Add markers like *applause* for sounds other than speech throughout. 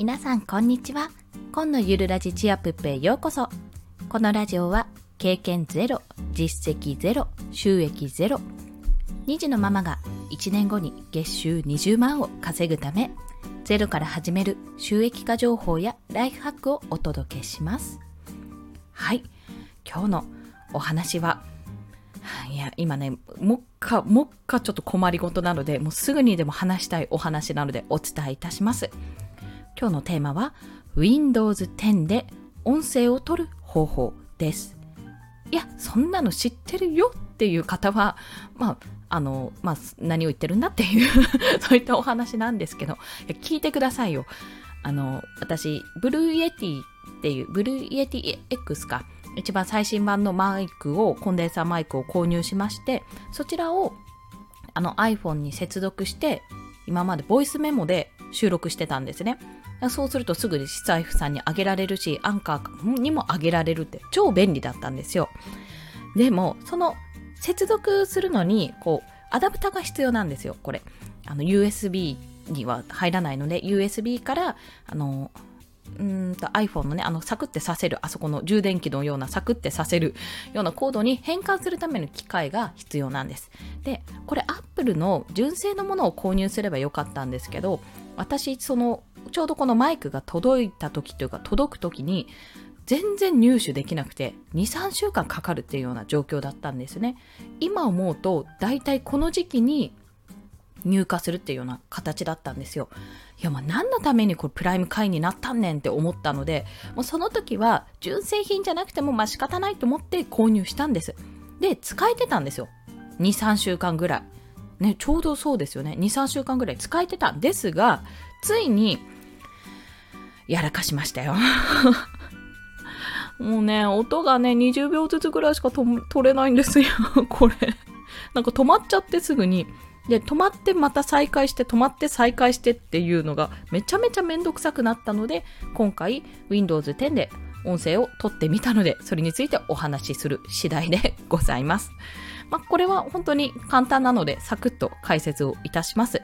皆さんこんにちは。今のゆるラジチアップへようこそ。このラジオは経験ゼロ実績ゼロ収益ゼロ。2児のママが1年後に月収20万を稼ぐためゼロから始める収益化情報やライフハックをお届けします。はい。今日のお話はいや今ねもっかもっかちょっと困りごとなのでもうすぐにでも話したいお話なのでお伝えいたします。今日のテーマは Windows 10で音声を録る方法です。いや、そんなの知ってるよっていう方は、まあ、あの、まあ、何を言ってるんだっていう *laughs* そういったお話なんですけど、聞いてくださいよ。あの、私、 Blue Yeti っていう、 Blue Yeti X か、一番最新版のマイクを、コンデンサーマイクを購入しまして、そちらをあの iPhone に接続して、今までボイスメモで収録してたんですね。そうするとすぐに司財布さんにあげられるし、アンカーにもあげられるって超便利だったんですよ。でも、その接続するのに、こう、アダプターが必要なんですよ、これ。あの、USB には入らないので、USB から、あの、iPhone のね、あの、サクってさせる、あそこの充電器のようなサクってさせるようなコードに変換するための機械が必要なんです。で、これ Apple の純正のものを購入すればよかったんですけど、私、そのちょうどこのマイクが届いた時というか届く時に全然入手できなくて23週間かかるっていうような状況だったんですね。今思うと大体この時期に入荷するっていうような形だったんですよ。いやまあ何のためにこれプライム会員になったんねんって思ったのでもうその時は純正品じゃなくてもまあ仕方ないと思って購入したんです。で使えてたんですよ。23週間ぐらい。ねちょうどそうですよね23週間ぐらい使えてたんですがついにやらかしましたよ。*laughs* もうね、音がね、20秒ずつぐらいしか取れないんですよ、*laughs* これ。なんか止まっちゃってすぐに。で、止まってまた再開して、止まって再開してっていうのがめちゃめちゃめんどくさくなったので、今回 Windows 10で音声を取ってみたので、それについてお話しする次第でございます。まあ、これは本当に簡単なので、サクッと解説をいたします。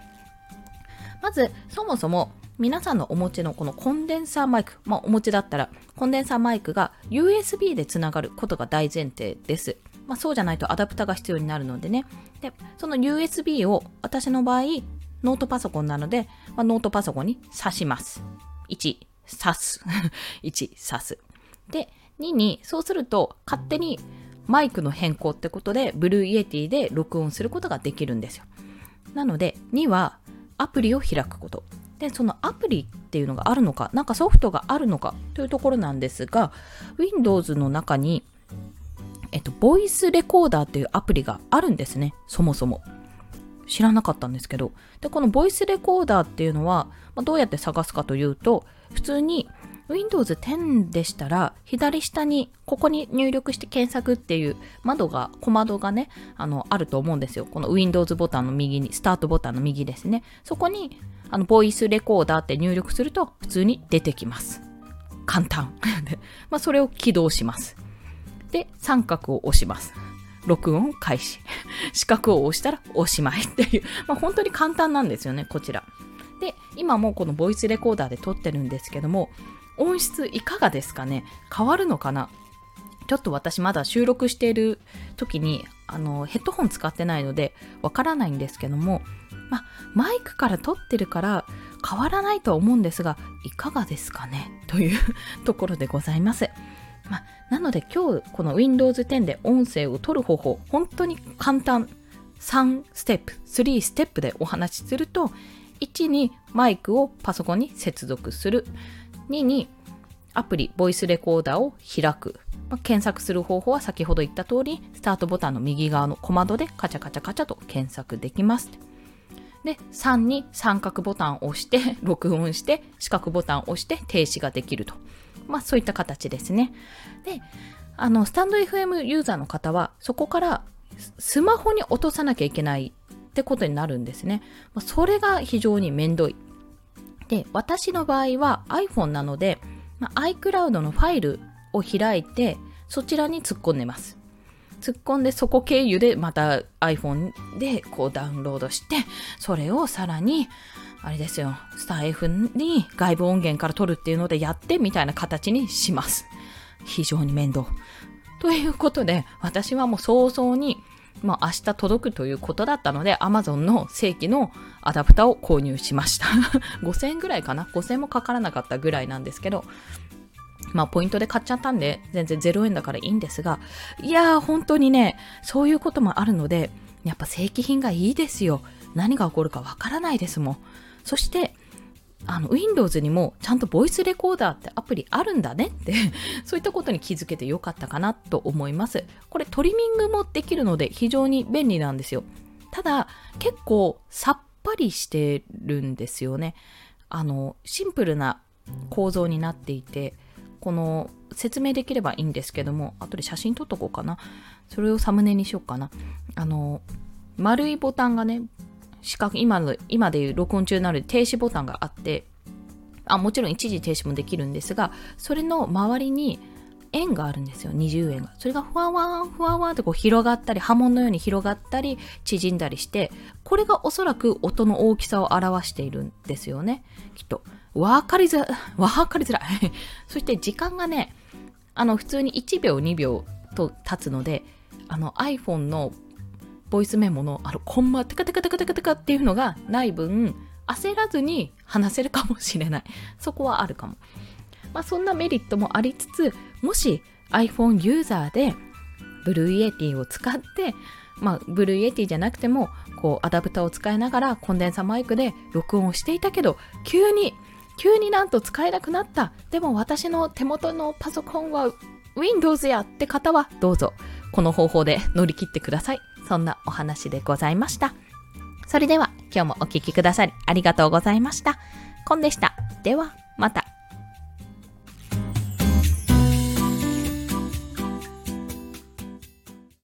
まず、そもそも皆さんのお持ちのこのコンデンサーマイク、まあ、お持ちだったら、コンデンサーマイクが USB でつながることが大前提です。まあ、そうじゃないとアダプタが必要になるのでね。で、その USB を私の場合、ノートパソコンなので、まあ、ノートパソコンに挿します。1、挿す。*laughs* 1、挿す。で、2に、そうすると勝手にマイクの変更ってことで、 Blue Yeti で録音することができるんですよ。なので、2はアプリを開くこと。でそのアプリっていうのがあるのかなんかソフトがあるのかというところなんですが Windows の中にえっと、ボイスレコーダーっていうアプリがあるんですね、そもそも。知らなかったんですけど。で、このボイスレコーダーっていうのは、まあ、どうやって探すかというと、普通に Windows 10でしたら、左下に、ここに入力して検索っていう窓が、小窓がね、あの、あると思うんですよ。この Windows ボタンの右に、スタートボタンの右ですね。そこに、あの、ボイスレコーダーって入力すると、普通に出てきます。簡単。*laughs* まあ、それを起動します。で、三角を押します。録音開始。*laughs* 四角を押したらおしまいっていう、まあ、本当に簡単なんですよね、こちら。で、今もこのボイスレコーダーで撮ってるんですけども、音質いかがですかね？変わるのかな？ちょっと私まだ収録している時にあのヘッドホン使ってないのでわからないんですけども、まマイクから撮ってるから変わらないとは思うんですがいかがですかね？という *laughs* ところでございます。まなので今日この Windows 10で音声を取る方法本当に簡単。3ステップ3ステップでお話しすると1にマイクをパソコンに接続する。2にアプリ、ボイスレコーダーを開く。まあ、検索する方法は先ほど言った通り、スタートボタンの右側の小窓でカチャカチャカチャと検索できます。で、3に三角ボタンを押して、*laughs* 録音して、四角ボタンを押して停止ができると。まあそういった形ですね。で、あの、スタンド FM ユーザーの方は、そこからスマホに落とさなきゃいけないってことになるんですね。それが非常にめんどい。で、私の場合は iPhone なので、まあ、iCloud のファイルを開いて、そちらに突っ込んでます。突っ込んでそこ経由でまた iPhone でこうダウンロードして、それをさらにあれですよ、スタイフに外部音源から撮るっていうのでやってみたいな形にします。非常に面倒。ということで、私はもう早々に、まあ明日届くということだったので、Amazon の正規のアダプタを購入しました。*laughs* 5000円ぐらいかな ?5000 円もかからなかったぐらいなんですけど、まあ、ポイントで買っちゃったんで、全然0円だからいいんですが、いやー、本当にね、そういうこともあるので、やっぱ正規品がいいですよ。何が起こるかわからないですもん。そして、あの、Windows にもちゃんとボイスレコーダーってアプリあるんだねって *laughs* そういったことに気づけてよかったかなと思います。これトリミングもできるので非常に便利なんですよ。ただ、結構さっぱりしてるんですよね。あの、シンプルな構造になっていて、この説明できればいいんですけども、後で写真撮っとこうかな。それをサムネにしようかな。あの、丸いボタンがね、四角、今の、今でいう録音中なので停止ボタンがあって、あ、もちろん一時停止もできるんですが、それの周りに円があるんですよ、20円が。それがふわわん、ふわわんってこう広がったり、波紋のように広がったり、縮んだりして、これがおそらく音の大きさを表しているんですよね、きっと。わかりづらい、*laughs* わかりづらい。*laughs* そして時間がね、あの、普通に1秒、2秒と経つので、あの iPhone のボイスメモのあのコンマテカテカテカテカテカっていうのがない分、焦らずに話せるかもしれない。*laughs* そこはあるかも。まあそんなメリットもありつつ、もし iPhone ユーザーで Blue Yeti を使って、まあ Blue Yeti じゃなくても、こうアダプターを使いながらコンデンサマイクで録音をしていたけど、急に急になんと使えなくなった。でも私の手元のパソコンは Windows やって方はどうぞこの方法で乗り切ってください。そんなお話でございました。それでは今日もお聴きくださりありがとうございました。コンでした。ではまた。